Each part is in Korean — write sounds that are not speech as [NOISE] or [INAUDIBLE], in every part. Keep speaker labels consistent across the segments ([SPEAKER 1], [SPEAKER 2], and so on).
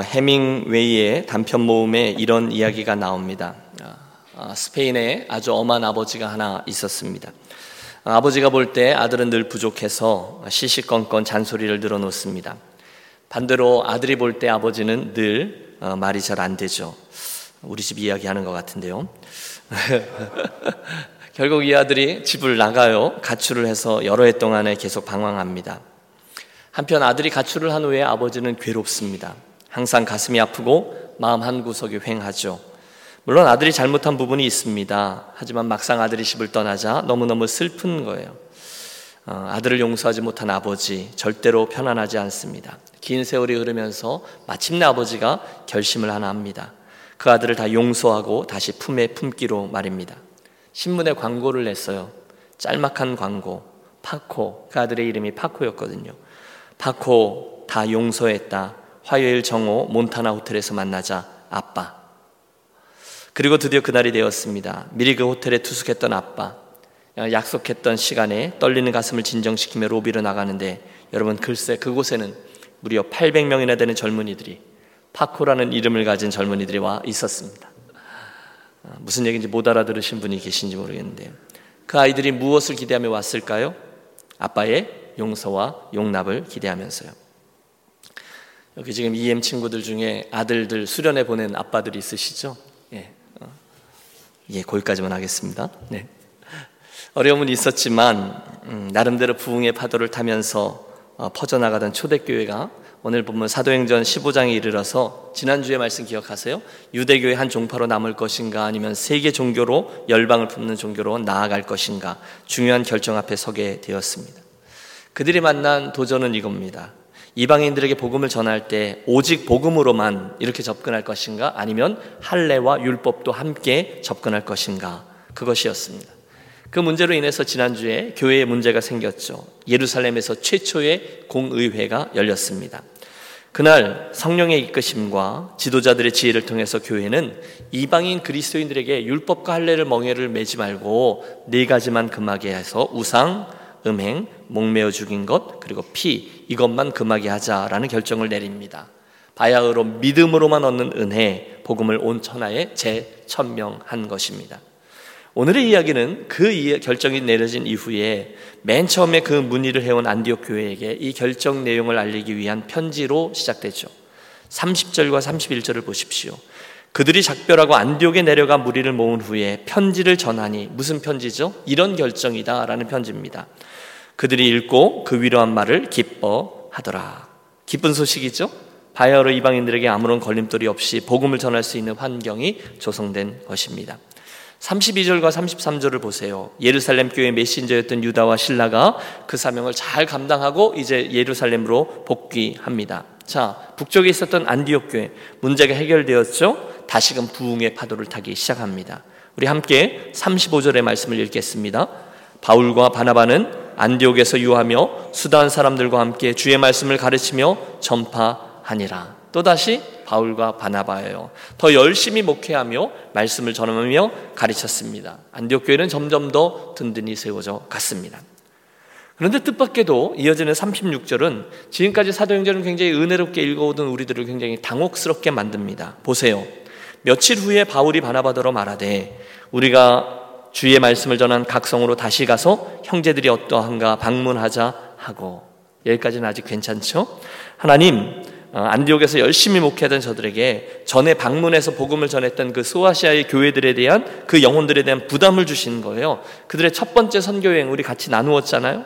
[SPEAKER 1] 해밍웨이의 단편 모음에 이런 이야기가 나옵니다. 아, 스페인에 아주 엄한 아버지가 하나 있었습니다. 아버지가 볼 때 아들은 늘 부족해서 시시건건 잔소리를 늘어놓습니다. 반대로 아들이 볼 때 아버지는 늘 어, 말이 잘 안 되죠. 우리 집 이야기하는 것 같은데요. [LAUGHS] 결국 이 아들이 집을 나가요. 가출을 해서 여러 해 동안에 계속 방황합니다. 한편 아들이 가출을 한 후에 아버지는 괴롭습니다. 항상 가슴이 아프고 마음 한 구석이 횡하죠. 물론 아들이 잘못한 부분이 있습니다. 하지만 막상 아들이 집을 떠나자 너무너무 슬픈 거예요. 어, 아들을 용서하지 못한 아버지 절대로 편안하지 않습니다. 긴 세월이 흐르면서 마침내 아버지가 결심을 하나 합니다. 그 아들을 다 용서하고 다시 품에 품기로 말입니다. 신문에 광고를 냈어요. 짤막한 광고. 파코. 그 아들의 이름이 파코였거든요. 파코 다 용서했다. 화요일 정오 몬타나 호텔에서 만나자 아빠. 그리고 드디어 그날이 되었습니다. 미리 그 호텔에 투숙했던 아빠. 약속했던 시간에 떨리는 가슴을 진정시키며 로비로 나가는데 여러분 글쎄 그곳에는 무려 800명이나 되는 젊은이들이 파코라는 이름을 가진 젊은이들이 와 있었습니다. 아, 무슨 얘기인지 못 알아들으신 분이 계신지 모르겠는데 그 아이들이 무엇을 기대하며 왔을까요? 아빠의 용서와 용납을 기대하면서요. 여기 지금 EM 친구들 중에 아들들 수련회 보낸 아빠들이 있으시죠? 예, 어. 예 거기까지만 하겠습니다. 네. 어려움은 있었지만 음, 나름대로 부흥의 파도를 타면서 어, 퍼져나가던 초대교회가 오늘 보면 사도행전 15장에 이르러서 지난주에 말씀 기억하세요? 유대교의 한 종파로 남을 것인가 아니면 세계 종교로 열방을 품는 종교로 나아갈 것인가 중요한 결정 앞에 서게 되었습니다. 그들이 만난 도전은 이겁니다. 이방인들에게 복음을 전할 때 오직 복음으로만 이렇게 접근할 것인가 아니면 할례와 율법도 함께 접근할 것인가 그것이었습니다. 그 문제로 인해서 지난주에 교회에 문제가 생겼죠. 예루살렘에서 최초의 공의회가 열렸습니다. 그날 성령의 이끄심과 지도자들의 지혜를 통해서 교회는 이방인 그리스도인들에게 율법과 할례를 멍해를 매지 말고 네 가지만 금하게 해서 우상, 음행, 목매어 죽인 것 그리고 피 이것만 금하게 하자라는 결정을 내립니다. 바야흐로 믿음으로만 얻는 은혜 복음을 온 천하에 재천명한 것입니다. 오늘의 이야기는 그 결정이 내려진 이후에 맨 처음에 그 문의를 해온 안디옥 교회에게 이 결정 내용을 알리기 위한 편지로 시작되죠. 30절과 31절을 보십시오. 그들이 작별하고 안디옥에 내려가 무리를 모은 후에 편지를 전하니 무슨 편지죠? 이런 결정이다라는 편지입니다. 그들이 읽고 그 위로한 말을 기뻐하더라. 기쁜 소식이죠? 바야흐로 이방인들에게 아무런 걸림돌이 없이 복음을 전할 수 있는 환경이 조성된 것입니다. 32절과 33절을 보세요. 예루살렘 교회 메신저였던 유다와 신라가 그 사명을 잘 감당하고 이제 예루살렘으로 복귀합니다. 자, 북쪽에 있었던 안디옥 교회 문제가 해결되었죠? 다시금 부흥의 파도를 타기 시작합니다. 우리 함께 35절의 말씀을 읽겠습니다. 바울과 바나바는 안디옥에서 유하며 수다한 사람들과 함께 주의 말씀을 가르치며 전파하니라. 또다시 바울과 바나바예요. 더 열심히 목회하며 말씀을 전하며 가르쳤습니다. 안디옥 교회는 점점 더 든든히 세워져 갔습니다. 그런데 뜻밖에도 이어지는 36절은 지금까지 사도행전을 굉장히 은혜롭게 읽어오던 우리들을 굉장히 당혹스럽게 만듭니다. 보세요. 며칠 후에 바울이 바나바더러 말하되 우리가 주의 말씀을 전한 각성으로 다시 가서 형제들이 어떠한가 방문하자 하고 여기까지는 아직 괜찮죠? 하나님 어, 안디옥에서 열심히 목회하던 저들에게 전에 방문해서 복음을 전했던 그 소아시아의 교회들에 대한 그 영혼들에 대한 부담을 주시는 거예요. 그들의 첫 번째 선교 여행 우리 같이 나누었잖아요.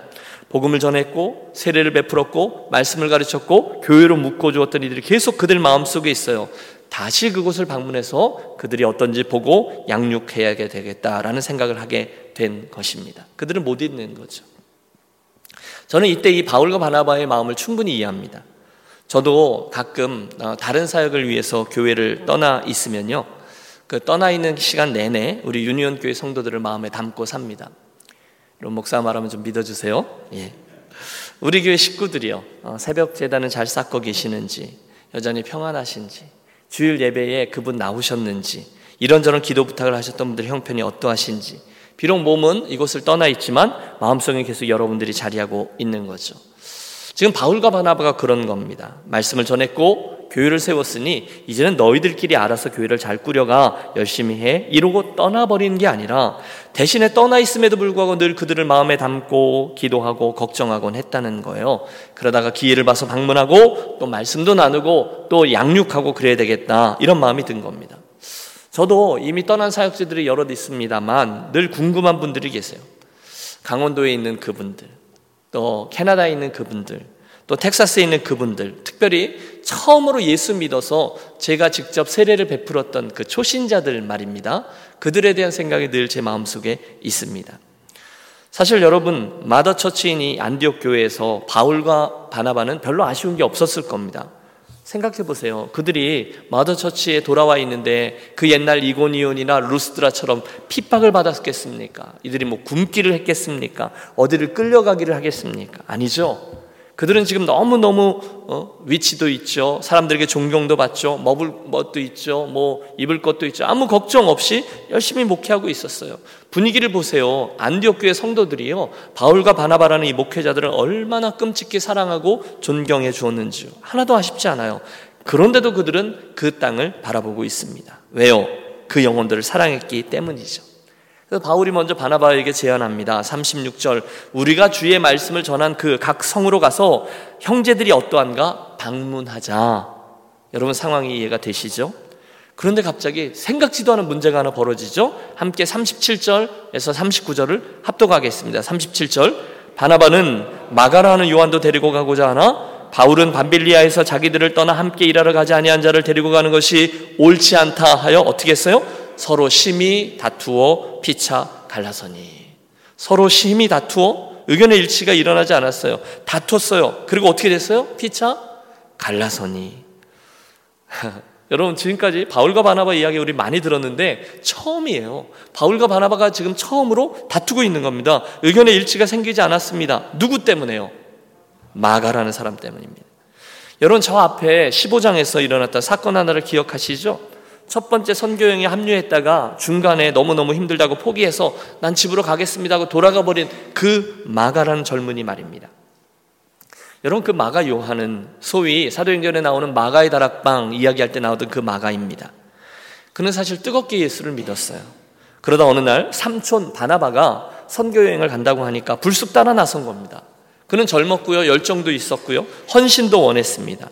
[SPEAKER 1] 복음을 전했고 세례를 베풀었고 말씀을 가르쳤고 교회로 묶어 주었던 이들이 계속 그들 마음속에 있어요. 다시 그곳을 방문해서 그들이 어떤지 보고 양육해야 되겠다라는 생각을 하게 된 것입니다. 그들은 못 있는 거죠. 저는 이때 이 바울과 바나바의 마음을 충분히 이해합니다. 저도 가끔 어, 다른 사역을 위해서 교회를 떠나 있으면요. 그 떠나 있는 시간 내내 우리 유니온 교회 성도들을 마음에 담고 삽니다. 이런 목사 말하면 좀 믿어주세요. 예. 우리 교회 식구들이요. 어, 새벽 재단은 잘 쌓고 계시는지, 여전히 평안하신지, 주일 예배에 그분 나오셨는지, 이런저런 기도 부탁을 하셨던 분들 형편이 어떠하신지, 비록 몸은 이곳을 떠나 있지만 마음속에 계속 여러분들이 자리하고 있는 거죠. 지금 바울과 바나바가 그런 겁니다. 말씀을 전했고 교회를 세웠으니 이제는 너희들끼리 알아서 교회를 잘 꾸려가 열심히 해 이러고 떠나버리는 게 아니라 대신에 떠나 있음에도 불구하고 늘 그들을 마음에 담고 기도하고 걱정하곤 했다는 거예요. 그러다가 기회를 봐서 방문하고 또 말씀도 나누고 또 양육하고 그래야 되겠다 이런 마음이 든 겁니다. 저도 이미 떠난 사역자들이 여럿 있습니다만 늘 궁금한 분들이 계세요. 강원도에 있는 그분들, 또 캐나다에 있는 그분들, 또 텍사스에 있는 그분들, 특별히 처음으로 예수 믿어서 제가 직접 세례를 베풀었던 그 초신자들 말입니다. 그들에 대한 생각이 늘 제 마음속에 있습니다. 사실 여러분, 마더 처치인이 안디옥 교회에서 바울과 바나바는 별로 아쉬운 게 없었을 겁니다. 생각해 보세요. 그들이 마더 처치에 돌아와 있는데 그 옛날 이고니온이나 루스드라처럼 핍박을 받았겠습니까? 이들이 뭐 굶기를 했겠습니까? 어디를 끌려가기를 하겠습니까? 아니죠. 그들은 지금 너무너무 어, 위치도 있죠. 사람들에게 존경도 받죠. 먹을 것도 있죠. 뭐 입을 것도 있죠. 아무 걱정 없이 열심히 목회하고 있었어요. 분위기를 보세요. 안디옥 교회 성도들이요. 바울과 바나바라는 이 목회자들을 얼마나 끔찍히 사랑하고 존경해 주었는지요. 하나도 아쉽지 않아요. 그런데도 그들은 그 땅을 바라보고 있습니다. 왜요? 그 영혼들을 사랑했기 때문이죠. 그래서 바울이 먼저 바나바에게 제안합니다. 36절. 우리가 주의 말씀을 전한 그 각 성으로 가서 형제들이 어떠한가 방문하자. 여러분 상황이 이해가 되시죠? 그런데 갑자기 생각지도 않은 문제가 하나 벌어지죠? 함께 37절에서 39절을 합독하겠습니다. 37절. 바나바는 마가라 하는 요한도 데리고 가고자 하나 바울은 밤빌리아에서 자기들을 떠나 함께 일하러 가지 아니한 자를 데리고 가는 것이 옳지 않다 하여 어떻게 했어요? 서로 심히 다투어 피차 갈라서니 서로 심히 다투어 의견의 일치가 일어나지 않았어요. 다퉜어요. 그리고 어떻게 됐어요? 피차 갈라서니 [LAUGHS] 여러분 지금까지 바울과 바나바 이야기 우리 많이 들었는데 처음이에요. 바울과 바나바가 지금 처음으로 다투고 있는 겁니다. 의견의 일치가 생기지 않았습니다. 누구 때문에요? 마가라는 사람 때문입니다. 여러분 저 앞에 15장에서 일어났던 사건 하나를 기억하시죠? 첫 번째 선교행에 합류했다가 중간에 너무너무 힘들다고 포기해서 난 집으로 가겠습니다 하고 돌아가 버린 그 마가라는 젊은이 말입니다. 여러분 그 마가 요한은 소위 사도행전에 나오는 마가의 다락방 이야기할 때 나오던 그 마가입니다. 그는 사실 뜨겁게 예수를 믿었어요. 그러다 어느 날 삼촌 바나바가 선교 여행을 간다고 하니까 불쑥 따라 나선 겁니다. 그는 젊었고요, 열정도 있었고요, 헌신도 원했습니다.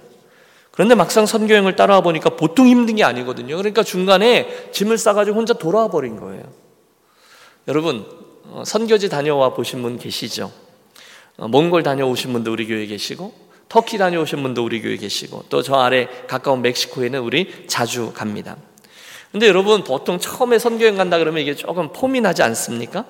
[SPEAKER 1] 그런데 막상 선교행을 따라와 보니까 보통 힘든 게 아니거든요. 그러니까 중간에 짐을 싸가지고 혼자 돌아와 버린 거예요. 여러분, 어, 선교지 다녀와 보신 분 계시죠? 어, 몽골 다녀오신 분도 우리 교회에 계시고, 터키 다녀오신 분도 우리 교회에 계시고, 또 저 아래 가까운 멕시코에는 우리 자주 갑니다. 근데 여러분, 보통 처음에 선교행 간다 그러면 이게 조금 폼이 나지 않습니까?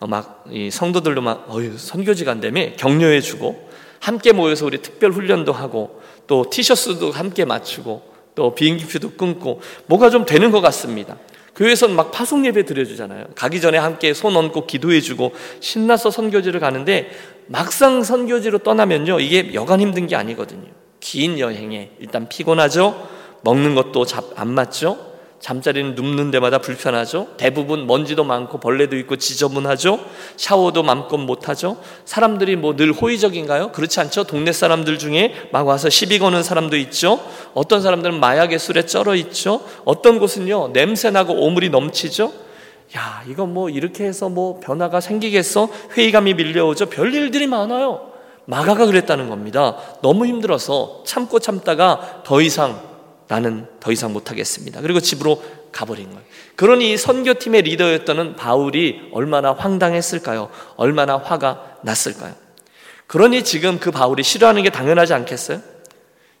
[SPEAKER 1] 어, 막, 이 성도들도 막, 어휴, 선교지 간다며 격려해주고, 함께 모여서 우리 특별 훈련도 하고, 또 티셔츠도 함께 맞추고 또 비행기표도 끊고 뭐가 좀 되는 것 같습니다. 교회에서는 막 파송 예배 드려주잖아요. 가기 전에 함께 손 얹고 기도해주고 신나서 선교지를 가는데 막상 선교지로 떠나면요 이게 여간 힘든 게 아니거든요. 긴 여행에 일단 피곤하죠. 먹는 것도 안 맞죠. 잠자리는 눕는 데마다 불편하죠. 대부분 먼지도 많고 벌레도 있고 지저분하죠. 샤워도 맘껏 못하죠. 사람들이 뭐 늘 호의적인가요? 그렇지 않죠. 동네 사람들 중에 막 와서 시비 거는 사람도 있죠. 어떤 사람들은 마약의 술에 쩔어 있죠. 어떤 곳은요 냄새나고 오물이 넘치죠. 야 이거 뭐 이렇게 해서 뭐 변화가 생기겠어? 회의감이 밀려오죠. 별 일들이 많아요. 마가가 그랬다는 겁니다. 너무 힘들어서 참고 참다가 더 이상 나는 더 이상 못하겠습니다. 그리고 집으로 가버린 거예요. 그러니 선교팀의 리더였던 바울이 얼마나 황당했을까요? 얼마나 화가 났을까요? 그러니 지금 그 바울이 싫어하는 게 당연하지 않겠어요?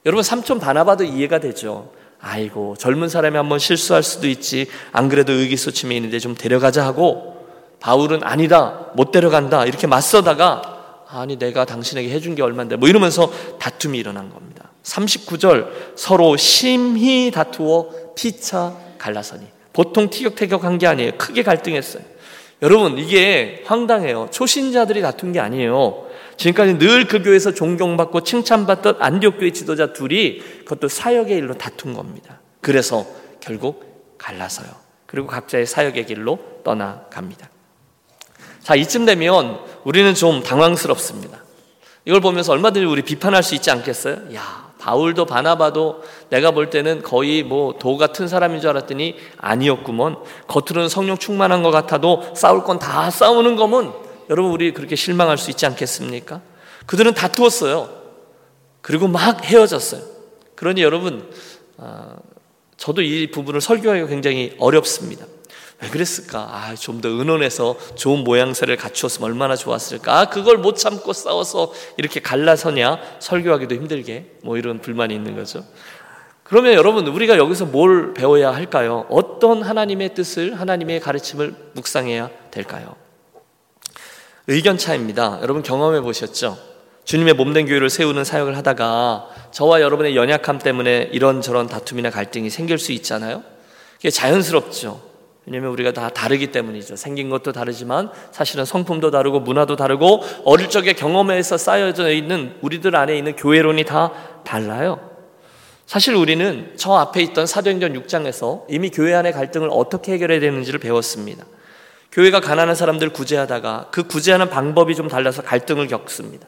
[SPEAKER 1] 여러분 삼촌 바나바도 이해가 되죠. 아이고 젊은 사람이 한번 실수할 수도 있지. 안 그래도 의기소침해 있는데 좀 데려가자 하고 바울은 아니다 못 데려간다 이렇게 맞서다가 아니 내가 당신에게 해준 게 얼만데 뭐 이러면서 다툼이 일어난 겁니다. 39절 서로 심히 다투어 피차 갈라서니 보통 티격태격한 게 아니에요. 크게 갈등했어요. 여러분 이게 황당해요. 초신자들이 다툰 게 아니에요. 지금까지 늘 그 교회에서 존경받고 칭찬받던 안디옥 교회 지도자 둘이 그것도 사역의 일로 다툰 겁니다. 그래서 결국 갈라서요. 그리고 각자의 사역의 길로 떠나갑니다. 자 이쯤 되면 우리는 좀 당황스럽습니다. 이걸 보면서 얼마든지 우리 비판할 수 있지 않겠어요? 야 바울도 바나바도 내가 볼 때는 거의 뭐 도 같은 사람인 줄 알았더니 아니었구먼. 겉으로는 성령 충만한 것 같아도 싸울 건 다 싸우는 거면 여러분 우리 그렇게 실망할 수 있지 않겠습니까? 그들은 다투었어요. 그리고 막 헤어졌어요. 그러니 여러분 아, 저도 이 부분을 설교하기가 굉장히 어렵습니다. 왜 그랬을까? 아, 좀 더 은원해서 좋은 모양새를 갖추었으면 얼마나 좋았을까? 아, 그걸 못 참고 싸워서 이렇게 갈라서냐? 설교하기도 힘들게. 뭐 이런 불만이 있는 거죠. 그러면 여러분, 우리가 여기서 뭘 배워야 할까요? 어떤 하나님의 뜻을, 하나님의 가르침을 묵상해야 될까요? 의견 차입니다. 여러분 경험해 보셨죠? 주님의 몸된 교회를 세우는 사역을 하다가 저와 여러분의 연약함 때문에 이런저런 다툼이나 갈등이 생길 수 있잖아요. 그게 자연스럽죠. 왜냐하면 우리가 다 다르기 때문이죠. 생긴 것도 다르지만 사실은 성품도 다르고 문화도 다르고 어릴 적에 경험에서 쌓여져 있는 우리들 안에 있는 교회론이 다 달라요. 사실 우리는 저 앞에 있던 사도행전 6장에서 이미 교회 안의 갈등을 어떻게 해결해야 되는지를 배웠습니다. 교회가 가난한 사람들 구제하다가 그 구제하는 방법이 좀 달라서 갈등을 겪습니다.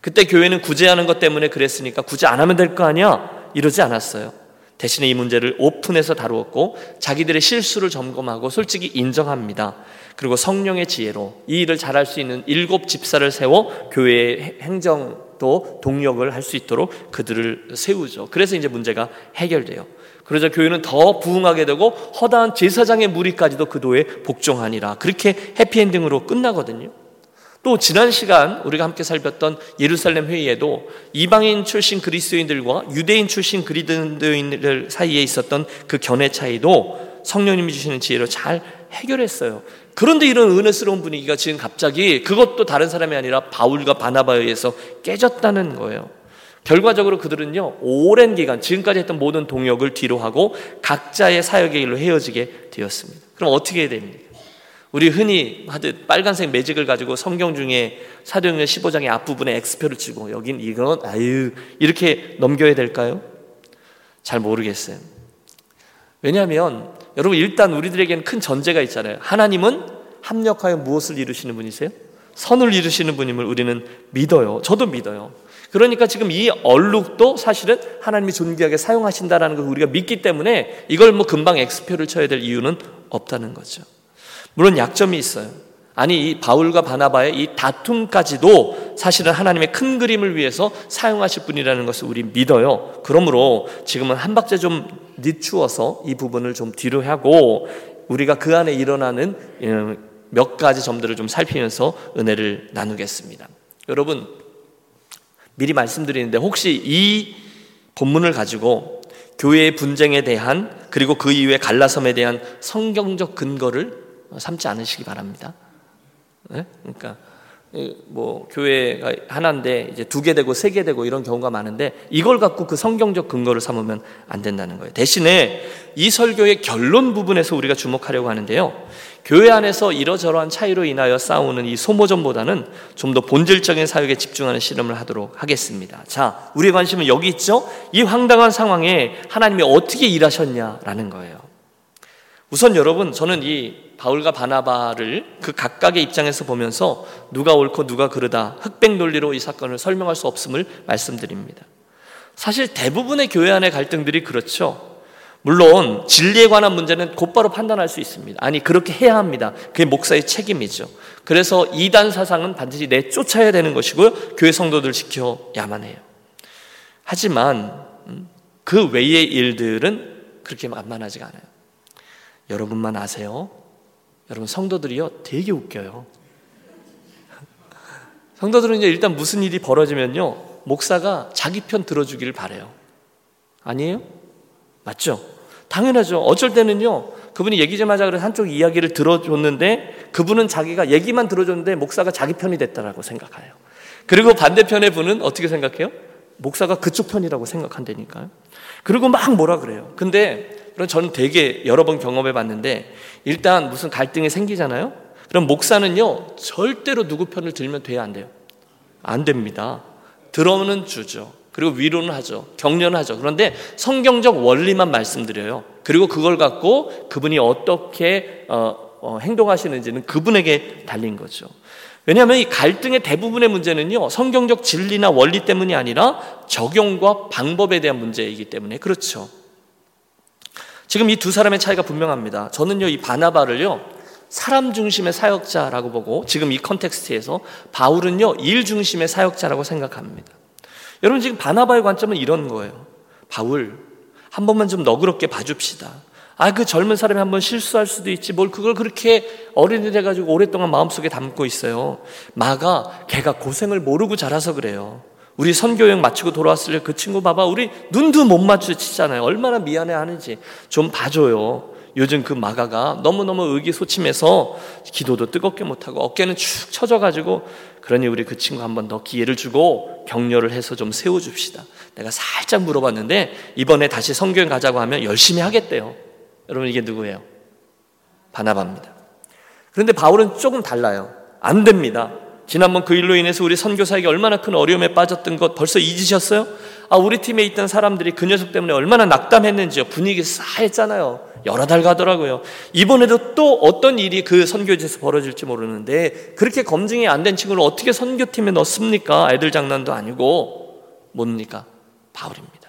[SPEAKER 1] 그때 교회는 구제하는 것 때문에 그랬으니까 구제 안 하면 될 거 아니야? 이러지 않았어요. 대신에 이 문제를 오픈해서 다루었고 자기들의 실수를 점검하고 솔직히 인정합니다. 그리고 성령의 지혜로 이 일을 잘할 수 있는 일곱 집사를 세워 교회의 행정도 동력을 할 수 있도록 그들을 세우죠. 그래서 이제 문제가 해결돼요. 그러자 교회는 더 부흥하게 되고 허다한 제사장의 무리까지도 그 도에 복종하니라. 그렇게 해피엔딩으로 끝나거든요. 또 지난 시간 우리가 함께 살폈던 예루살렘 회의에도 이방인 출신 그리스도인들과 유대인 출신 그리스도인들 사이에 있었던 그 견해 차이도 성령님이 주시는 지혜로 잘 해결했어요. 그런데 이런 은혜스러운 분위기가 지금 갑자기 그것도 다른 사람이 아니라 바울과 바나바에 의해서 깨졌다는 거예요. 결과적으로 그들은요, 오랜 기간, 지금까지 했던 모든 동역을 뒤로 하고 각자의 사역의 길로 헤어지게 되었습니다. 그럼 어떻게 해야 됩니까? 우리 흔히 하듯 빨간색 매직을 가지고 성경 중에 사도행전 15장의 앞부분에 X표를 치고 여긴 이건 아유 이렇게 넘겨야 될까요? 잘 모르겠어요. 왜냐하면 여러분 일단 우리들에게는 큰 전제가 있잖아요. 하나님은 합력하여 무엇을 이루시는 분이세요? 선을 이루시는 분임을 우리는 믿어요. 저도 믿어요. 그러니까 지금 이 얼룩도 사실은 하나님이 존귀하게 사용하신다라는 걸 우리가 믿기 때문에 이걸 뭐 금방 X표를 쳐야 될 이유는 없다는 거죠. 물론 약점이 있어요. 아니, 이 바울과 바나바의 이 다툼까지도 사실은 하나님의 큰 그림을 위해서 사용하실 분이라는 것을 우리 믿어요. 그러므로 지금은 한 박자 좀 늦추어서 이 부분을 좀 뒤로 하고 우리가 그 안에 일어나는 음, 몇 가지 점들을 좀 살피면서 은혜를 나누겠습니다. 여러분, 미리 말씀드리는데 혹시 이 본문을 가지고 교회의 분쟁에 대한 그리고 그 이후에 갈라섬에 대한 성경적 근거를 삼지 않으시기 바랍니다. 네? 그러니까 뭐 교회가 하나인데 이제 두 개 되고 세 개 되고 이런 경우가 많은데 이걸 갖고 그 성경적 근거를 삼으면 안 된다는 거예요. 대신에 이 설교의 결론 부분에서 우리가 주목하려고 하는데요. 교회 안에서 이러저러한 차이로 인하여 싸우는 이 소모전보다는 좀 더 본질적인 사역에 집중하는 실험을 하도록 하겠습니다. 자, 우리의 관심은 여기 있죠? 이 황당한 상황에 하나님이 어떻게 일하셨냐라는 거예요. 우선 여러분, 저는 이 바울과 바나바를 그 각각의 입장에서 보면서 누가 옳고 누가 그르다 흑백 논리로 이 사건을 설명할 수 없음을 말씀드립니다. 사실 대부분의 교회 안의 갈등들이 그렇죠. 물론 진리에 관한 문제는 곧바로 판단할 수 있습니다. 아니 그렇게 해야 합니다. 그게 목사의 책임이죠. 그래서 이단 사상은 반드시 내쫓아야 되는 것이고요. 교회 성도들 지켜야만 해요. 하지만 음, 그 외의 일들은 그렇게 만만하지가 않아요. 여러분만 아세요. 여러분 성도들이요 되게 웃겨요. [LAUGHS] 성도들은 일단 무슨 일이 벌어지면요 목사가 자기 편 들어주기를 바래요. 아니에요? 맞죠? 당연하죠. 어쩔 때는요 그분이 얘기 좀 하자 그래서 한쪽 이야기를 들어줬는데 그분은 자기가 얘기만 들어줬는데 목사가 자기 편이 됐다라고 생각해요. 그리고 반대편의 분은 어떻게 생각해요? 목사가 그쪽 편이라고 생각한다니까요. 그리고 막 뭐라 그래요. 근데 그럼 저는 되게 여러 번 경험해 봤는데 일단 무슨 갈등이 생기잖아요. 그럼 목사는요 절대로 누구 편을 들면 돼야 안 돼요. 안 됩니다. 들어오는 주죠. 그리고 위로는 하죠. 격려는 하죠. 그런데 성경적 원리만 말씀드려요. 그리고 그걸 갖고 그분이 어떻게 어, 어, 행동하시는지는 그분에게 달린 거죠. 왜냐하면 이 갈등의 대부분의 문제는요, 성경적 진리나 원리 때문이 아니라 적용과 방법에 대한 문제이기 때문에 그렇죠. 지금 이 두 사람의 차이가 분명합니다. 저는요, 이 바나바를요, 사람 중심의 사역자라고 보고 지금 이 컨텍스트에서 바울은요, 일 중심의 사역자라고 생각합니다. 여러분 지금 바나바의 관점은 이런 거예요. 바울, 한 번만 좀 너그럽게 봐줍시다. 아, 그 젊은 사람이 한 번 실수할 수도 있지. 뭘 그걸 그렇게 어린이 돼가지고 오랫동안 마음속에 담고 있어요. 마가 걔가 고생을 모르고 자라서 그래요. 우리 선교 여행 마치고 돌아왔을 때 그 친구 봐봐. 우리 눈도 못 맞추치잖아요. 얼마나 미안해 하는지. 좀 봐줘요. 요즘 그 마가가 너무너무 의기소침해서 기도도 뜨겁게 못하고 어깨는 축 처져가지고 그러니 우리 그 친구 한 번 더 기회를 주고 격려를 해서 좀 세워줍시다. 내가 살짝 물어봤는데 이번에 다시 성교행 가자고 하면 열심히 하겠대요. 여러분 이게 누구예요? 바나바입니다. 그런데 바울은 조금 달라요. 안 됩니다. 지난번 그 일로 인해서 우리 선교사에게 얼마나 큰 어려움에 빠졌던 것 벌써 잊으셨어요? 아, 우리 팀에 있던 사람들이 그 녀석 때문에 얼마나 낙담했는지요. 분위기 싸했잖아요. 여러 달 가더라고요. 이번에도 또 어떤 일이 그 선교지에서 벌어질지 모르는데 그렇게 검증이 안 된 친구를 어떻게 선교팀에 넣습니까? 애들 장난도 아니고 뭡니까? 바울입니다.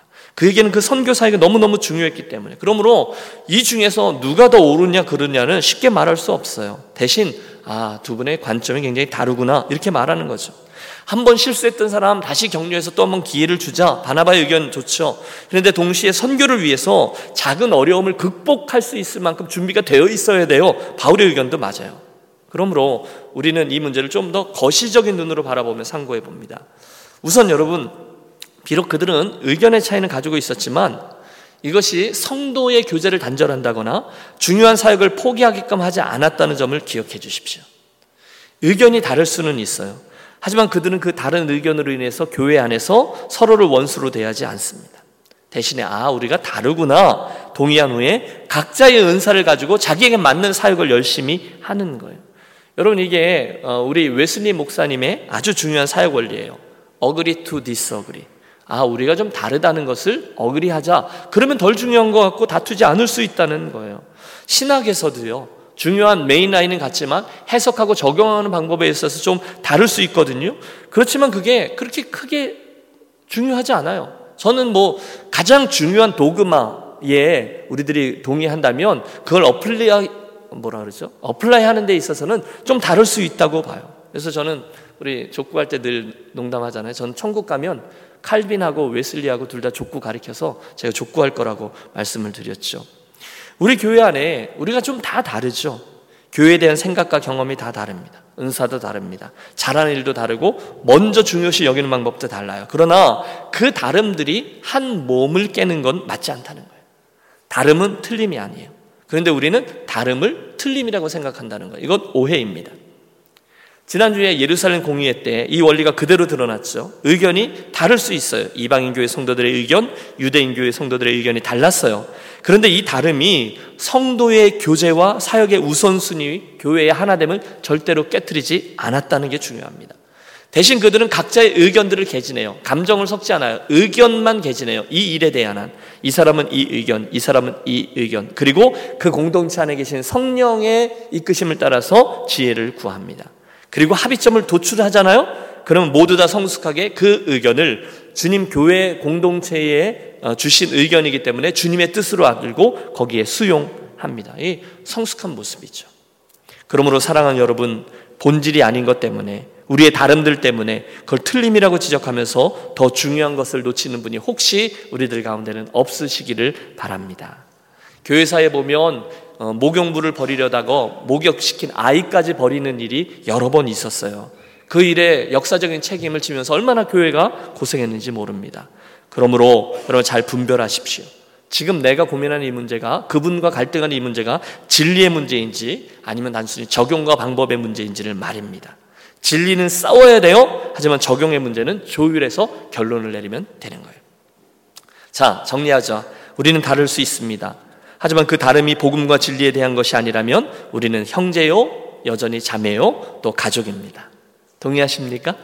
[SPEAKER 1] 그에게는 그 선교사에게 너무너무 중요했기 때문에 그러므로 이 중에서 누가 더 옳으냐 그르냐는 쉽게 말할 수 없어요. 대신 아, 두 분의 관점이 굉장히 다르구나 이렇게 말하는 거죠. 한 번 실수했던 사람 다시 격려해서 또 한 번 기회를 주자. 바나바의 의견 좋죠. 그런데 동시에 선교를 위해서 작은 어려움을 극복할 수 있을 만큼 준비가 되어 있어야 돼요. 바울의 의견도 맞아요. 그러므로 우리는 이 문제를 좀 더 거시적인 눈으로 바라보며 상고해 봅니다. 우선 여러분, 비록 그들은 의견의 차이는 가지고 있었지만 이것이 성도의 교제를 단절한다거나 중요한 사역을 포기하게끔 하지 않았다는 점을 기억해 주십시오. 의견이 다를 수는 있어요. 하지만 그들은 그 다른 의견으로 인해서 교회 안에서 서로를 원수로 대하지 않습니다. 대신에 아 우리가 다르구나 동의한 후에 각자의 은사를 가지고 자기에게 맞는 사역을 열심히 하는 거예요. 여러분 이게 어, 우리 웨슬리 목사님의 아주 중요한 사역 원리예요. agree to disagree. 아 우리가 좀 다르다는 것을 어그리하자. 그러면 덜 중요한 것 같고 다투지 않을 수 있다는 거예요. 신학에서도요. 중요한 main line은 같지만 해석하고 적용하는 방법에 있어서 좀 다를 수 있거든요. 그렇지만 그게 그렇게 크게 중요하지 않아요. 저는 뭐 가장 중요한 도그마에 우리들이 동의한다면 그걸 apply 뭐라 그러죠? apply 하는 데 있어서는 좀 다를 수 있다고 봐요. 그래서 저는 우리 족구할 때 늘 농담하잖아요. 저는 천국 가면 칼빈하고 웨슬리하고 둘 다 족구 가르쳐서 제가 족구할 거라고 말씀을 드렸죠. 우리 교회 안에 우리가 좀 다 다르죠. 교회에 대한 생각과 경험이 다 다릅니다. 은사도 다릅니다. 잘하는 일도 다르고 먼저 중요시 여기는 방법도 달라요. 그러나 그 다름들이 한 몸을 깨는 건 맞지 않다는 거예요. 다름은 틀림이 아니에요. 그런데 우리는 다름을 틀림이라고 생각한다는 거예요. 이건 오해입니다. 지난주에 예루살렘 공의회 때 이 원리가 그대로 드러났죠. 의견이 다를 수 있어요. 이방인 교회 성도들의 의견, 유대인 교회 성도들의 의견이 달랐어요. 그런데 이 다름이 성도의 교제와 사역의 우선순위, 교회의 하나됨을 절대로 깨뜨리지 않았다는 게 중요합니다. 대신 그들은 각자의 의견들을 개진해요. 감정을 섞지 않아요. 의견만 개진해요. 이 일에 대한 한. 이 사람은 이 의견, 이 사람은 이 의견. 그리고 그 공동체 안에 계신 성령의 이끄심을 따라서 지혜를 구합니다. 그리고 합의점을 도출하잖아요? 그러면 모두 다 성숙하게 그 의견을 주님 교회 공동체에 어, 주신 의견이기 때문에 주님의 뜻으로 알고 거기에 수용합니다. 이 성숙한 모습이죠. 그러므로 사랑하는 여러분, 본질이 아닌 것 때문에 우리의 다름들 때문에 그걸 틀림이라고 지적하면서 더 중요한 것을 놓치는 분이 혹시 우리들 가운데는 없으시기를 바랍니다. 교회사에 보면 어, 목욕물을 버리려다가 목욕시킨 아이까지 버리는 일이 여러 번 있었어요. 그 일에 역사적인 책임을 지면서 얼마나 교회가 고생했는지 모릅니다. 그러므로 여러분 잘 분별하십시오. 지금 내가 고민하는 이 문제가 그분과 갈등하는 이 문제가 진리의 문제인지 아니면 단순히 적용과 방법의 문제인지를 말입니다. 진리는 싸워야 돼요. 하지만 적용의 문제는 조율해서 결론을 내리면 되는 거예요. 자, 정리하자. 우리는 다를 수 있습니다. 하지만 그 다름이 복음과 진리에 대한 것이 아니라면 우리는 형제요, 여전히 자매요, 또 가족입니다. 동의하십니까?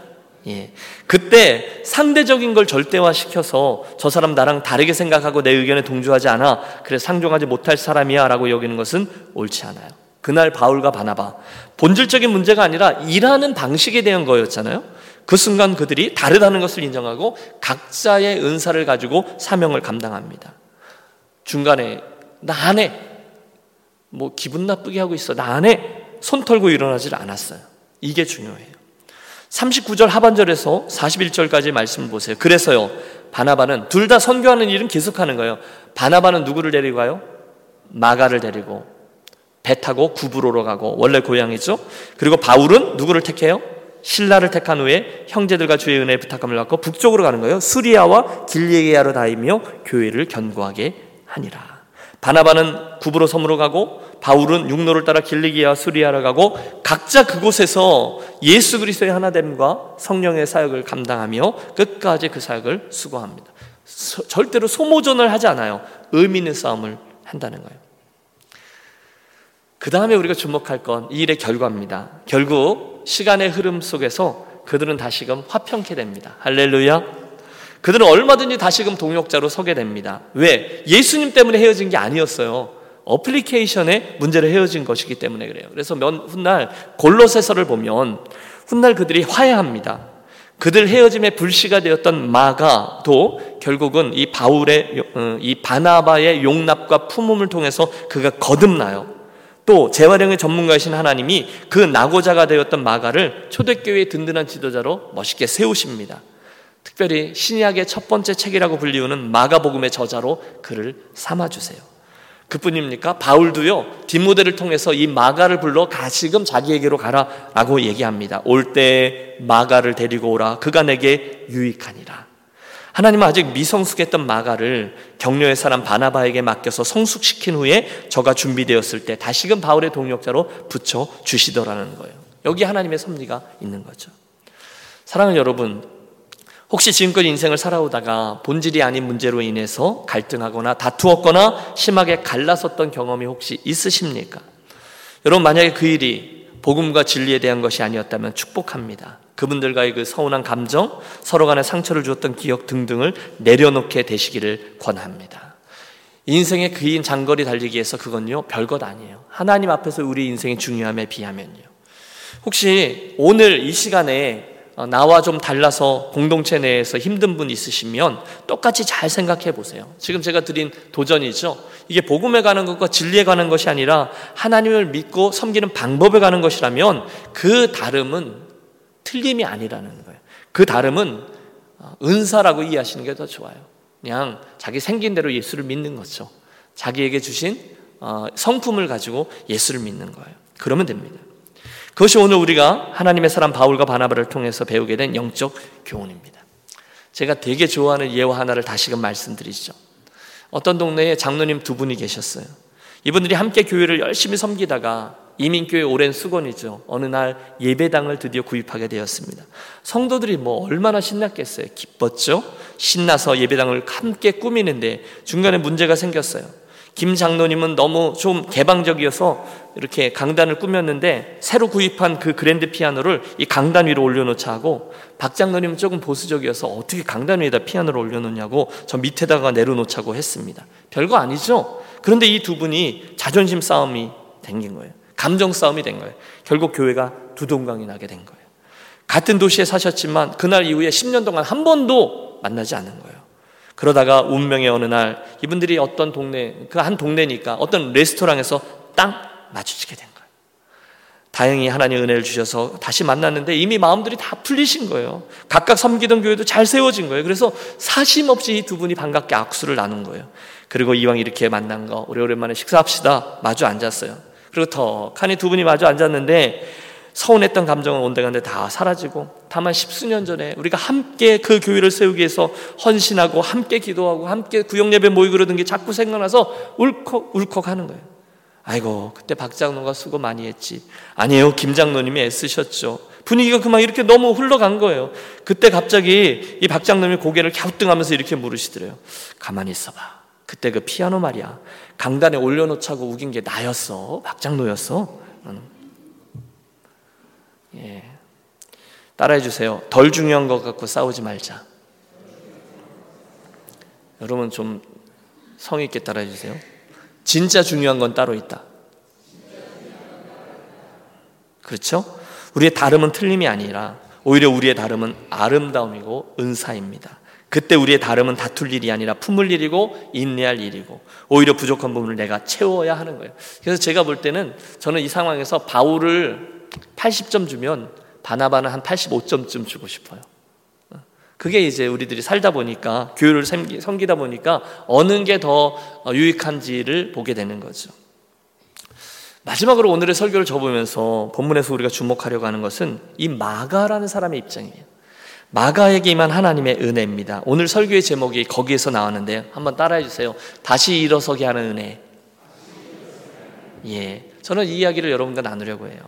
[SPEAKER 1] 예. 그때 상대적인 걸 절대화시켜서 저 사람 나랑 다르게 생각하고 내 의견에 동조하지 않아. 그래서 상종하지 못할 사람이야 라고 여기는 것은 옳지 않아요. 그날 바울과 바나바 본질적인 문제가 아니라 일하는 방식에 대한 거였잖아요. 그 순간 그들이 다르다는 것을 인정하고 각자의 은사를 가지고 사명을 감당합니다. 중간에 나 안 해. 뭐 기분 나쁘게 하고 있어. 나 안 해. 손 털고 일어나질 않았어요. 이게 중요해요. 39절 하반절에서 41절까지 말씀을 보세요. 그래서요. 바나바는 둘 다 선교하는 일은 계속하는 거예요. 바나바는 누구를 데리고 가요? 마가를 데리고 배 타고 구브로로 가고 원래 고향이죠. 그리고 바울은 누구를 택해요? 신라를 택한 후에 형제들과 주의 은혜에 부탁함을 받고 북쪽으로 가는 거예요. 수리아와 길리에아로 다니며 교회를 견고하게 하니라. 바나바는 구브로 섬으로 가고 바울은 육로를 따라 길리기와 수리아로 가고 각자 그곳에서 예수 그리스도의 하나됨과 성령의 사역을 감당하며 끝까지 그 사역을 수고합니다. 서, 절대로 소모전을 하지 않아요. 의미 있는 싸움을 한다는 거예요. 그 다음에 우리가 주목할 건 이 일의 결과입니다. 결국 시간의 흐름 속에서 그들은 다시금 화평케 됩니다. 할렐루야. 그들은 얼마든지 다시금 동역자로 서게 됩니다. 왜? 예수님 때문에 헤어진 게 아니었어요. 어플리케이션의 문제로 헤어진 것이기 때문에 그래요. 그래서 면 훗날 골로새서를 보면 훗날 그들이 화해합니다. 그들 헤어짐의 불씨가 되었던 마가도 결국은 이 바울의 어, 이 바나바의 용납과 품음을 통해서 그가 거듭나요. 또 재활용의 전문가이신 하나님이 그 나고자가 되었던 마가를 초대교회의 든든한 지도자로 멋있게 세우십니다. 특별히 신약의 첫 번째 책이라고 불리우는 마가복음의 저자로 그를 삼아 주세요. 그뿐입니까? 바울도요, 뒷모델을 통해서 이 마가를 불러 가시금 자기에게로 가라라고 얘기합니다. 올 때 마가를 데리고 오라. 그가 내게 유익하니라. 하나님은 아직 미성숙했던 마가를 격려의 사람 바나바에게 맡겨서 성숙시킨 후에 저가 준비되었을 때 다시금 바울의 동력자로 붙여 주시더라는 거예요. 여기 하나님의 섭리가 있는 거죠. 사랑하는 여러분, 혹시 지금껏 인생을 살아오다가 본질이 아닌 문제로 인해서 갈등하거나 다투었거나 심하게 갈라섰던 경험이 혹시 있으십니까? 여러분, 만약에 그 일이 복음과 진리에 대한 것이 아니었다면 축복합니다. 그분들과의 그 서운한 감정, 서로 간에 상처를 주었던 기억 등등을 내려놓게 되시기를 권합니다. 인생의 긴 장거리 달리기에서 그건요, 별것 아니에요. 하나님 앞에서 우리 인생의 중요함에 비하면요. 혹시 오늘 이 시간에 어, 나와 좀 달라서 공동체 내에서 힘든 분 있으시면 똑같이 잘 생각해 보세요. 지금 제가 드린 도전이죠. 이게 복음에 가는 것과 진리에 가는 것이 아니라 하나님을 믿고 섬기는 방법에 가는 것이라면 그 다름은 틀림이 아니라는 거예요. 그 다름은 어, 은사라고 이해하시는 게 더 좋아요. 그냥 자기 생긴 대로 예수를 믿는 거죠. 자기에게 주신 어, 성품을 가지고 예수를 믿는 거예요. 그러면 됩니다. 그것이 오늘 우리가 하나님의 사람 바울과 바나바를 통해서 배우게 된 영적 교훈입니다. 제가 되게 좋아하는 예화 하나를 다시금 말씀드리죠. 어떤 동네에 장로님 두 분이 계셨어요. 이분들이 함께 교회를 열심히 섬기다가 이민교회 오랜 수건이죠. 어느 날 예배당을 드디어 구입하게 되었습니다. 성도들이 뭐 얼마나 신났겠어요. 기뻤죠. 신나서 예배당을 함께 꾸미는데 중간에 문제가 생겼어요. 김 장로님은 너무 좀 개방적이어서 이렇게 강단을 꾸몄는데 새로 구입한 그 그랜드 피아노를 이 강단 위로 올려놓자 하고 박 장로님은 조금 보수적이어서 어떻게 강단 위에다 피아노를 올려놓냐고 저 밑에다가 내려놓자고 했습니다. 별거 아니죠? 그런데 이 두 분이 자존심 싸움이 생긴 거예요. 감정 싸움이 된 거예요. 결국 교회가 두동강이 나게 된 거예요. 같은 도시에 사셨지만 그날 이후에 10년 동안 한 번도 만나지 않은 거예요. 그러다가 운명의 어느 날 이분들이 어떤 동네, 그 한 동네니까 어떤 레스토랑에서 땅 마주치게 된 거예요. 다행히 하나님 은혜를 주셔서 다시 만났는데 이미 마음들이 다 풀리신 거예요. 각각 섬기던 교회도 잘 세워진 거예요. 그래서 사심 없이 이 두 분이 반갑게 악수를 나눈 거예요. 그리고 이왕 이렇게 만난 거, 우리 오랜만에 식사합시다. 마주 앉았어요. 그리고 턱하니 두 분이 마주 앉았는데 서운했던 감정은 온데간데 다 사라지고 다만 십수년 전에 우리가 함께 그 교회를 세우기 위해서 헌신하고 함께 기도하고 함께 구역예배 모이고 그러던 게 자꾸 생각나서 울컥 울컥 하는 거예요. 아이고 그때 박 장로가 수고 많이 했지. 아니에요 김 장로님이 애쓰셨죠. 분위기가 그만 이렇게 너무 흘러간 거예요. 그때 갑자기 이 박 장로님이 고개를 갸우뚱하면서 이렇게 물으시더래요. 가만히 있어봐. 그때 그 피아노 말이야. 강단에 올려놓자고 우긴 게 나였어. 박장로였어. 예. 따라해 주세요. 덜 중요한 것 갖고 싸우지 말자. 여러분 좀 성의 있게 따라해 주세요. 진짜 중요한 건 따로 있다. 그렇죠? 우리의 다름은 틀림이 아니라 오히려 우리의 다름은 아름다움이고 은사입니다. 그때 우리의 다름은 다툴 일이 아니라 품을 일이고 인내할 일이고 오히려 부족한 부분을 내가 채워야 하는 거예요. 그래서 제가 볼 때는 저는 이 상황에서 바울을 80점 주면 바나바는 한 85점쯤 주고 싶어요. 그게 이제 우리들이 살다 보니까 교회를 섬기다 보니까 어느 게 더 유익한지를 보게 되는 거죠. 마지막으로 오늘의 설교를 접으면서 본문에서 우리가 주목하려고 하는 것은 이 마가라는 사람의 입장이에요. 마가에게 임한 하나님의 은혜입니다. 오늘 설교의 제목이 거기에서 나왔는데요. 한번 따라해 주세요. 다시 일어서게 하는 은혜. 예. 저는 이 이야기를 여러분과 나누려고 해요.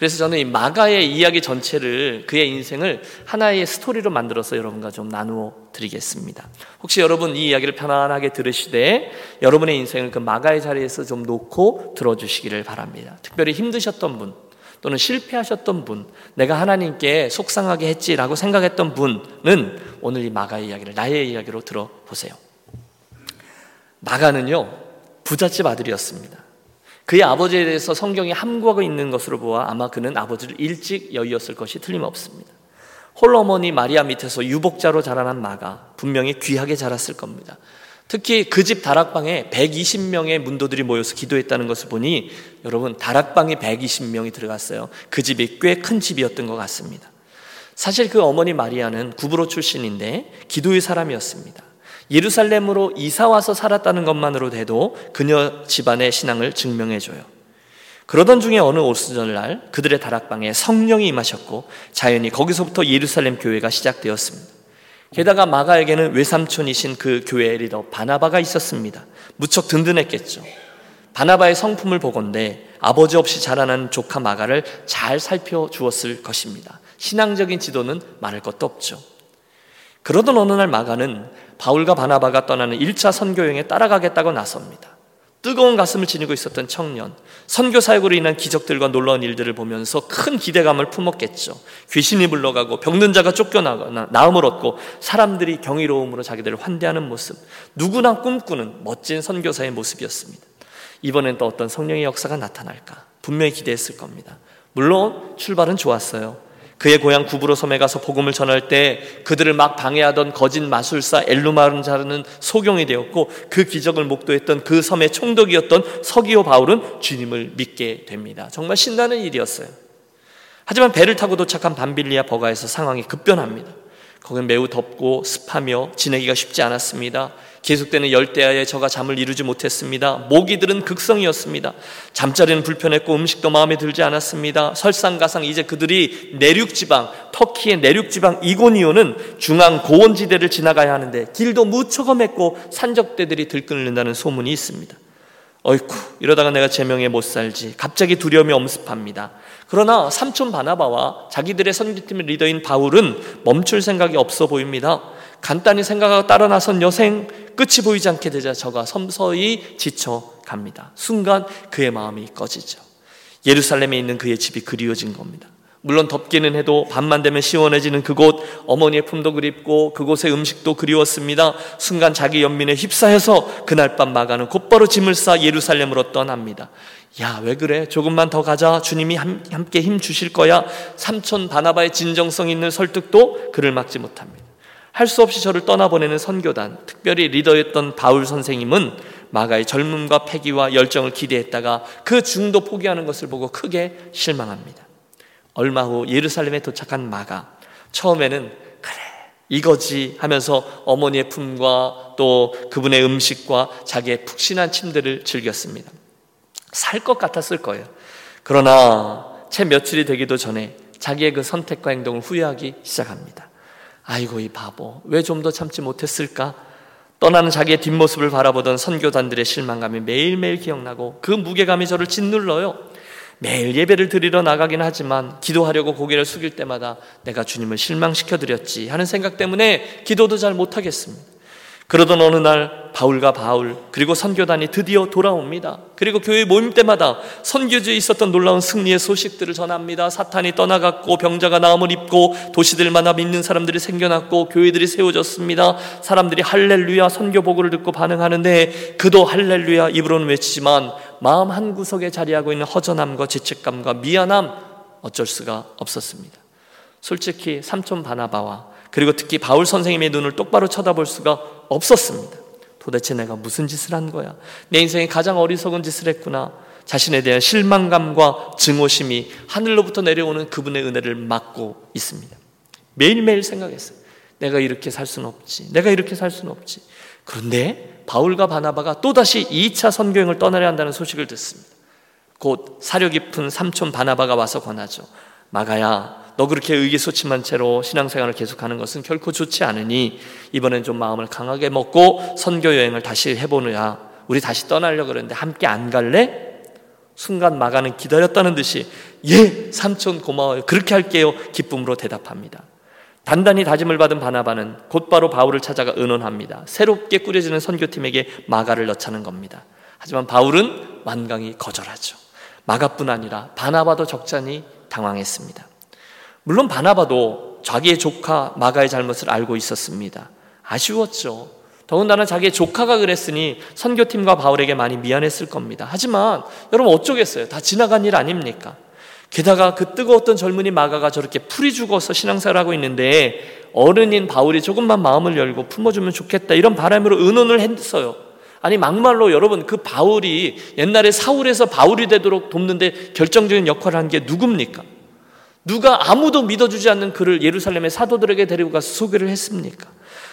[SPEAKER 1] 그래서 저는 이 마가의 이야기 전체를 그의 인생을 하나의 스토리로 만들어서 여러분과 좀 나누어 드리겠습니다. 혹시 여러분 이 이야기를 편안하게 들으시되 여러분의 인생을 그 마가의 자리에서 좀 놓고 들어주시기를 바랍니다. 특별히 힘드셨던 분, 또는 실패하셨던 분, 내가 하나님께 속상하게 했지라고 생각했던 분은 오늘 이 마가의 이야기를 나의 이야기로 들어보세요. 마가는요, 부잣집 아들이었습니다. 그의 아버지에 대해서 성경이 함구하고 있는 것으로 보아 아마 그는 아버지를 일찍 여의었을 것이 틀림없습니다. 홀어머니 마리아 밑에서 유복자로 자라난 마가 분명히 귀하게 자랐을 겁니다. 특히 그 집 다락방에 120명의 문도들이 모여서 기도했다는 것을 보니 여러분 다락방에 120명이 들어갔어요. 그 집이 꽤 큰 집이었던 것 같습니다. 사실 그 어머니 마리아는 구브로 출신인데 기도의 사람이었습니다. 예루살렘으로 이사 와서 살았다는 것만으로 돼도 그녀 집안의 신앙을 증명해 줘요. 그러던 중에 어느 오순절날 그들의 다락방에 성령이 임하셨고 자연히 거기서부터 예루살렘 교회가 시작되었습니다. 게다가 마가에게는 외삼촌이신 그 교회의 리더 바나바가 있었습니다. 무척 든든했겠죠. 바나바의 성품을 보건대 아버지 없이 자라난 조카 마가를 잘 살펴주었을 것입니다. 신앙적인 지도는 말할 것도 없죠. 그러던 어느 날 마가는 바울과 바나바가 떠나는 1차 선교여행에 따라가겠다고 나섭니다. 뜨거운 가슴을 지니고 있었던 청년, 선교 사역으로 인한 기적들과 놀라운 일들을 보면서 큰 기대감을 품었겠죠. 귀신이 물러가고 병든 자가 쫓겨나거나 나음을 얻고 사람들이 경이로움으로 자기들을 환대하는 모습, 누구나 꿈꾸는 멋진 선교사의 모습이었습니다. 이번엔 또 어떤 성령의 역사가 나타날까? 분명히 기대했을 겁니다. 물론 출발은 좋았어요. 그의 고향 구브로 섬에 가서 복음을 전할 때 그들을 막 방해하던 거짓 마술사 엘루마르자르는 소경이 되었고 그 기적을 목도했던 그 섬의 총독이었던 서기오 바울은 주님을 믿게 됩니다. 정말 신나는 일이었어요. 하지만 배를 타고 도착한 밤빌리아 버가에서 상황이 급변합니다. 거긴 매우 덥고 습하며 지내기가 쉽지 않았습니다. 계속되는 열대야에 저가 잠을 이루지 못했습니다. 모기들은 극성이었습니다. 잠자리는 불편했고 음식도 마음에 들지 않았습니다. 설상가상 이제 그들이 내륙 지방, 터키의 내륙 지방 이고니오는 중앙 고원지대를 지나가야 하는데 길도 무척 험했고 산적대들이 들끓는다는 소문이 있습니다. 어이쿠 이러다가 내가 제명에 못 살지 갑자기 두려움이 엄습합니다. 그러나 삼촌 바나바와 자기들의 선교팀 리더인 바울은 멈출 생각이 없어 보입니다. 간단히 생각하고 따라 나선 여생 끝이 보이지 않게 되자 저가 섬서히 지쳐 갑니다. 순간 그의 마음이 꺼지죠. 예루살렘에 있는 그의 집이 그리워진 겁니다. 물론 덥기는 해도 밤만 되면 시원해지는 그곳 어머니의 품도 그립고 그곳의 음식도 그리웠습니다. 순간 자기 연민에 휩싸여서 그날 밤 마가는 곧바로 짐을 싸 예루살렘으로 떠납니다. 야, 왜 그래? 조금만 더 가자. 주님이 함께 힘 주실 거야. 삼촌 바나바의 진정성 있는 설득도 그를 막지 못합니다. 할 수 없이 저를 떠나보내는 선교단, 특별히 리더였던 바울 선생님은 마가의 젊음과 패기와 열정을 기대했다가 그 중도 포기하는 것을 보고 크게 실망합니다. 얼마 후 예루살렘에 도착한 마가 처음에는 그래 이거지 하면서 어머니의 품과 또 그분의 음식과 자기의 푹신한 침대를 즐겼습니다. 살 것 같았을 거예요. 그러나 채 며칠이 되기도 전에 자기의 그 선택과 행동을 후회하기 시작합니다. 아이고 이 바보 왜 좀 더 참지 못했을까? 떠나는 자기의 뒷모습을 바라보던 선교단들의 실망감이 매일매일 기억나고 그 무게감이 저를 짓눌러요. 매일 예배를 드리러 나가긴 하지만 기도하려고 고개를 숙일 때마다 내가 주님을 실망시켜 드렸지 하는 생각 때문에 기도도 잘 못하겠습니다. 그러던 어느 날 바울과 바울 그리고 선교단이 드디어 돌아옵니다. 그리고 교회 모임 때마다 선교지에 있었던 놀라운 승리의 소식들을 전합니다. 사탄이 떠나갔고 병자가 나음을 입고 도시들마다 믿는 사람들이 생겨났고 교회들이 세워졌습니다. 사람들이 할렐루야 선교 보고를 듣고 반응하는데 그도 할렐루야 입으로는 외치지만 마음 한 구석에 자리하고 있는 허전함과 죄책감과 미안함 어쩔 수가 없었습니다. 솔직히 삼촌 바나바와 그리고 특히 바울 선생님의 눈을 똑바로 쳐다볼 수가 없었습니다. 도대체 내가 무슨 짓을 한 거야? 내 인생에 가장 어리석은 짓을 했구나. 자신에 대한 실망감과 증오심이 하늘로부터 내려오는 그분의 은혜를 막고 있습니다. 매일매일 생각했어요. 내가 이렇게 살 수는 없지. 내가 이렇게 살 수는 없지. 그런데 바울과 바나바가 또다시 2차 선교행을 떠나려 한다는 소식을 듣습니다. 곧 사려 깊은 삼촌 바나바가 와서 권하죠. 마가야, 너 그렇게 의기소침한 채로 신앙생활을 계속하는 것은 결코 좋지 않으니 이번엔 좀 마음을 강하게 먹고 선교 여행을 다시 해보느냐. 우리 다시 떠나려 그러는데 함께 안 갈래? 순간 마가는 기다렸다는 듯이 예, 삼촌 고마워요. 그렇게 할게요. 기쁨으로 대답합니다. 단단히 다짐을 받은 바나바는 곧바로 바울을 찾아가 의논합니다. 새롭게 꾸려지는 선교팀에게 마가를 넣자는 겁니다. 하지만 바울은 완강히 거절하죠. 마가뿐 아니라 바나바도 적잖이 당황했습니다. 물론 바나바도 자기의 조카 마가의 잘못을 알고 있었습니다. 아쉬웠죠. 더군다나 자기의 조카가 그랬으니 선교팀과 바울에게 많이 미안했을 겁니다. 하지만 여러분 어쩌겠어요. 다 지나간 일 아닙니까? 게다가 그 뜨거웠던 젊은이 마가가 저렇게 풀이 죽어서 신앙생활 하고 있는데 어른인 바울이 조금만 마음을 열고 품어주면 좋겠다 이런 바람으로 의논을 했어요. 아니 막말로 여러분 그 바울이 옛날에 사울에서 바울이 되도록 돕는데 결정적인 역할을 한 게 누굽니까? 누가 아무도 믿어주지 않는 그를 예루살렘의 사도들에게 데리고 가서 소개를 했습니까?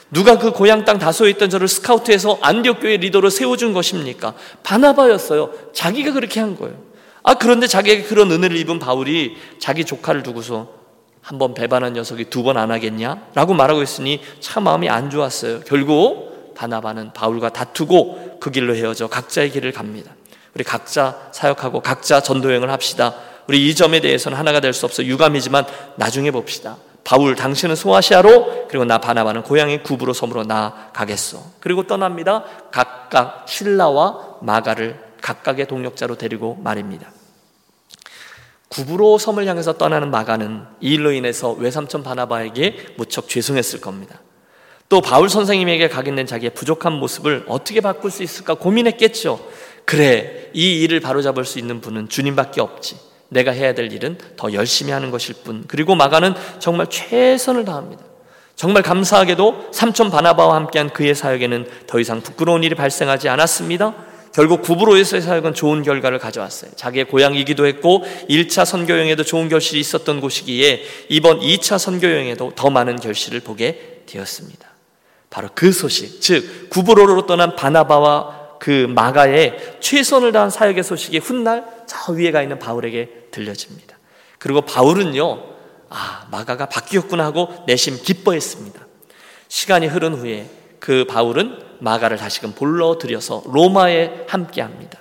[SPEAKER 1] 누가 그 고향 땅 다소에 있던 저를 스카우트해서 안디옥 교회 리더로 세워준 것입니까? 바나바였어요. 자기가 그렇게 한 거예요. 아 그런데 자기에게 그런 은혜를 입은 바울이 자기 조카를 두고서 한 번 배반한 녀석이 두 번 안 하겠냐? 라고 말하고 있으니 참 마음이 안 좋았어요. 결국 바나바는 바울과 다투고 그 길로 헤어져 각자의 길을 갑니다. 우리 각자 사역하고 각자 전도여행을 합시다. 우리 이 점에 대해서는 하나가 될 수 없어 유감이지만 나중에 봅시다. 바울 당신은 소아시아로 그리고 나 바나바는 고향의 구부로 섬으로 나가겠소. 그리고 떠납니다. 각각 신라와 마가를 각각의 동력자로 데리고 말입니다. 구부로 섬을 향해서 떠나는 마가는 이 일로 인해서 외삼촌 바나바에게 무척 죄송했을 겁니다. 또 바울 선생님에게 각인된 자기의 부족한 모습을 어떻게 바꿀 수 있을까 고민했겠죠. 그래, 이 일을 바로잡을 수 있는 분은 주님밖에 없지. 내가 해야 될 일은 더 열심히 하는 것일 뿐. 그리고 마가는 정말 최선을 다합니다. 정말 감사하게도 삼촌 바나바와 함께한 그의 사역에는 더 이상 부끄러운 일이 발생하지 않았습니다. 결국 구브로에서의 사역은 좋은 결과를 가져왔어요. 자기의 고향이기도 했고 1차 선교여행에도 좋은 결실이 있었던 곳이기에 이번 2차 선교여행에도 더 많은 결실을 보게 되었습니다. 바로 그 소식, 즉 구브로로 떠난 바나바와 그 마가의 최선을 다한 사역의 소식이 훗날 저 위에 가 있는 바울에게 들려집니다. 그리고 바울은요, 아, 마가가 바뀌었구나 하고 내심 기뻐했습니다. 시간이 흐른 후에 그 바울은 마가를 다시금 불러들여서 로마에 함께 합니다.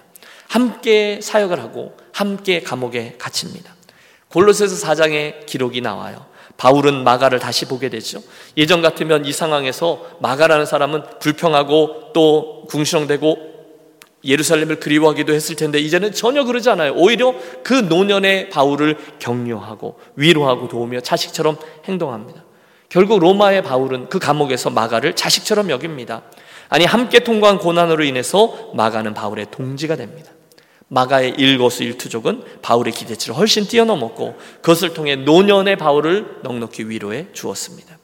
[SPEAKER 1] 함께 사역을 하고 함께 감옥에 갇힙니다. 골로새서 4장에 기록이 나와요. 바울은 마가를 다시 보게 되죠. 예전 같으면 이 상황에서 마가라는 사람은 불평하고 또 궁시렁대고 예루살렘을 그리워하기도 했을 텐데 이제는 전혀 그러지 않아요. 오히려 그 노년의 바울을 격려하고 위로하고 도우며 자식처럼 행동합니다. 결국 로마의 바울은 그 감옥에서 마가를 자식처럼 여깁니다. 아니 함께 통과한 고난으로 인해서 마가는 바울의 동지가 됩니다. 마가의 일거수일투족은 바울의 기대치를 훨씬 뛰어넘었고 그것을 통해 노년의 바울을 넉넉히 위로해 주었습니다.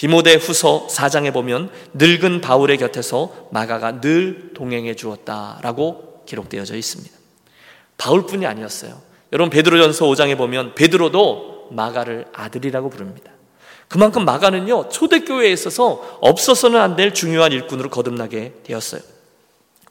[SPEAKER 1] 디모데 후서 4장에 보면 늙은 바울의 곁에서 마가가 늘 동행해 주었다라고 기록되어져 있습니다. 바울뿐이 아니었어요. 여러분 베드로전서 5장에 보면 베드로도 마가를 아들이라고 부릅니다. 그만큼 마가는요 초대교회에 있어서 없어서는 안 될 중요한 일꾼으로 거듭나게 되었어요.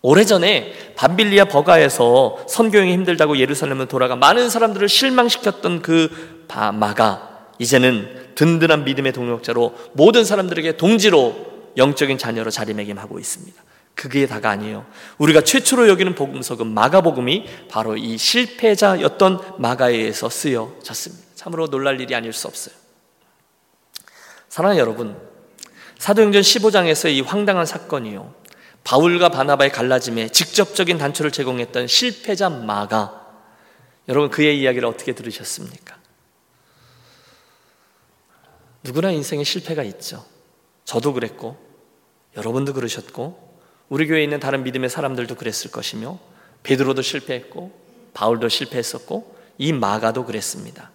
[SPEAKER 1] 오래전에 밤빌리아 버가에서 선교행이 힘들다고 예루살렘을 돌아가 많은 사람들을 실망시켰던 그 마가 이제는 든든한 믿음의 동력자로 모든 사람들에게 동지로 영적인 자녀로 자리매김하고 있습니다. 그게 다가 아니에요. 우리가 최초로 여기는 복음석은 마가복음이 바로 이 실패자였던 마가에 의해서 쓰여졌습니다. 참으로 놀랄 일이 아닐 수 없어요. 사랑하는 여러분, 사도행전 15장에서 이 황당한 사건이요. 바울과 바나바의 갈라짐에 직접적인 단초를 제공했던 실패자 마가. 여러분 그의 이야기를 어떻게 들으셨습니까? 누구나 인생에 실패가 있죠. 저도 그랬고, 여러분도 그러셨고, 우리 교회에 있는 다른 믿음의 사람들도 그랬을 것이며, 베드로도 실패했고, 바울도 실패했었고, 이 마가도 그랬습니다.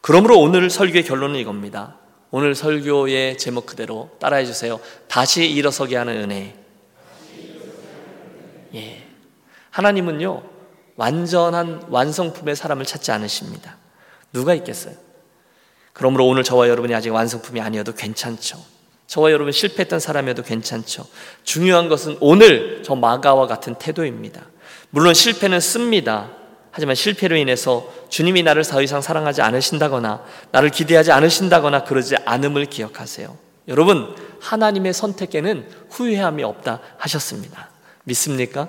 [SPEAKER 1] 그러므로 오늘 설교의 결론은 이겁니다. 오늘 설교의 제목 그대로 따라해 주세요. 다시 일어서게 하는 은혜. 예. 하나님은요, 완전한 완성품의 사람을 찾지 않으십니다. 누가 있겠어요? 그러므로 오늘 저와 여러분이 아직 완성품이 아니어도 괜찮죠. 저와 여러분 실패했던 사람이어도 괜찮죠. 중요한 것은 오늘 저 마가와 같은 태도입니다. 물론 실패는 씁니다. 하지만 실패로 인해서 주님이 나를 더 이상 사랑하지 않으신다거나 나를 기대하지 않으신다거나 그러지 않음을 기억하세요. 여러분, 하나님의 선택에는 후회함이 없다 하셨습니다. 믿습니까?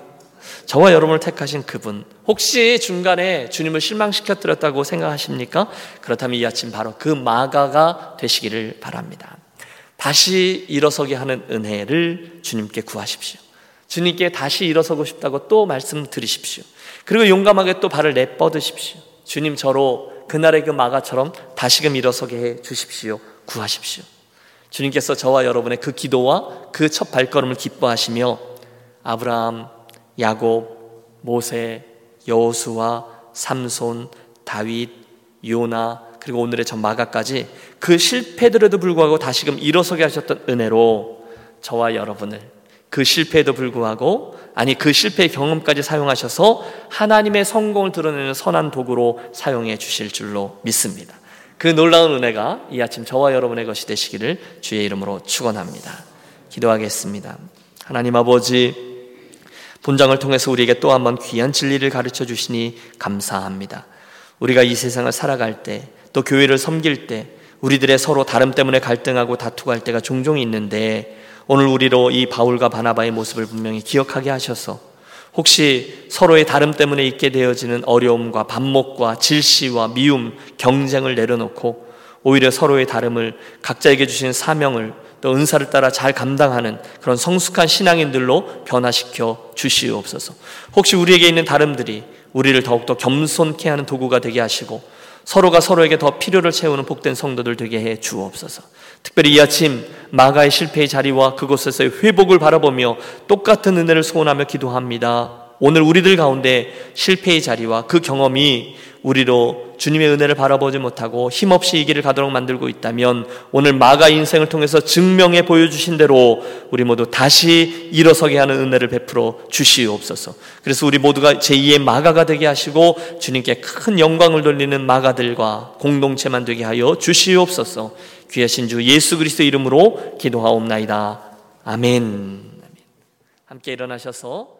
[SPEAKER 1] 저와 여러분을 택하신 그분, 혹시 중간에 주님을 실망시켜드렸다고 생각하십니까? 그렇다면 이 아침 바로 그 마가가 되시기를 바랍니다. 다시 일어서게 하는 은혜를 주님께 구하십시오. 주님께 다시 일어서고 싶다고 또 말씀드리십시오. 그리고 용감하게 또 발을 내뻗으십시오. 주님 저로 그날의 그 마가처럼 다시금 일어서게 해 주십시오. 구하십시오. 주님께서 저와 여러분의 그 기도와 그 첫 발걸음을 기뻐하시며 아브라함, 야곱, 모세, 여호수아, 삼손, 다윗, 요나 그리고 오늘의 전 마가까지 그 실패들에도 불구하고 다시금 일어서게 하셨던 은혜로 저와 여러분을 그 실패에도 불구하고 아니 그 실패의 경험까지 사용하셔서 하나님의 성공을 드러내는 선한 도구로 사용해 주실 줄로 믿습니다. 그 놀라운 은혜가 이 아침 저와 여러분의 것이 되시기를 주의 이름으로 축원합니다. 기도하겠습니다. 하나님 아버지 본장을 통해서 우리에게 또 한 번 귀한 진리를 가르쳐 주시니 감사합니다. 우리가 이 세상을 살아갈 때 또 교회를 섬길 때 우리들의 서로 다름 때문에 갈등하고 다투고 할 때가 종종 있는데 오늘 우리로 이 바울과 바나바의 모습을 분명히 기억하게 하셔서 혹시 서로의 다름 때문에 있게 되어지는 어려움과 반목과 질시와 미움, 경쟁을 내려놓고 오히려 서로의 다름을 각자에게 주신 사명을 또 은사를 따라 잘 감당하는 그런 성숙한 신앙인들로 변화시켜 주시옵소서. 혹시 우리에게 있는 다름들이 우리를 더욱더 겸손케 하는 도구가 되게 하시고 서로가 서로에게 더 필요를 채우는 복된 성도들 되게 해 주옵소서. 특별히 이 아침 마가의 실패의 자리와 그곳에서의 회복을 바라보며 똑같은 은혜를 소원하며 기도합니다. 오늘 우리들 가운데 실패의 자리와 그 경험이 우리로 주님의 은혜를 바라보지 못하고 힘없이 이 길을 가도록 만들고 있다면 오늘 마가 인생을 통해서 증명해 보여주신 대로 우리 모두 다시 일어서게 하는 은혜를 베풀어 주시옵소서. 그래서 우리 모두가 제2의 마가가 되게 하시고 주님께 큰 영광을 돌리는 마가들과 공동체만 되게 하여 주시옵소서. 귀하신 주 예수 그리스도 이름으로 기도하옵나이다. 아멘. 함께 일어나셔서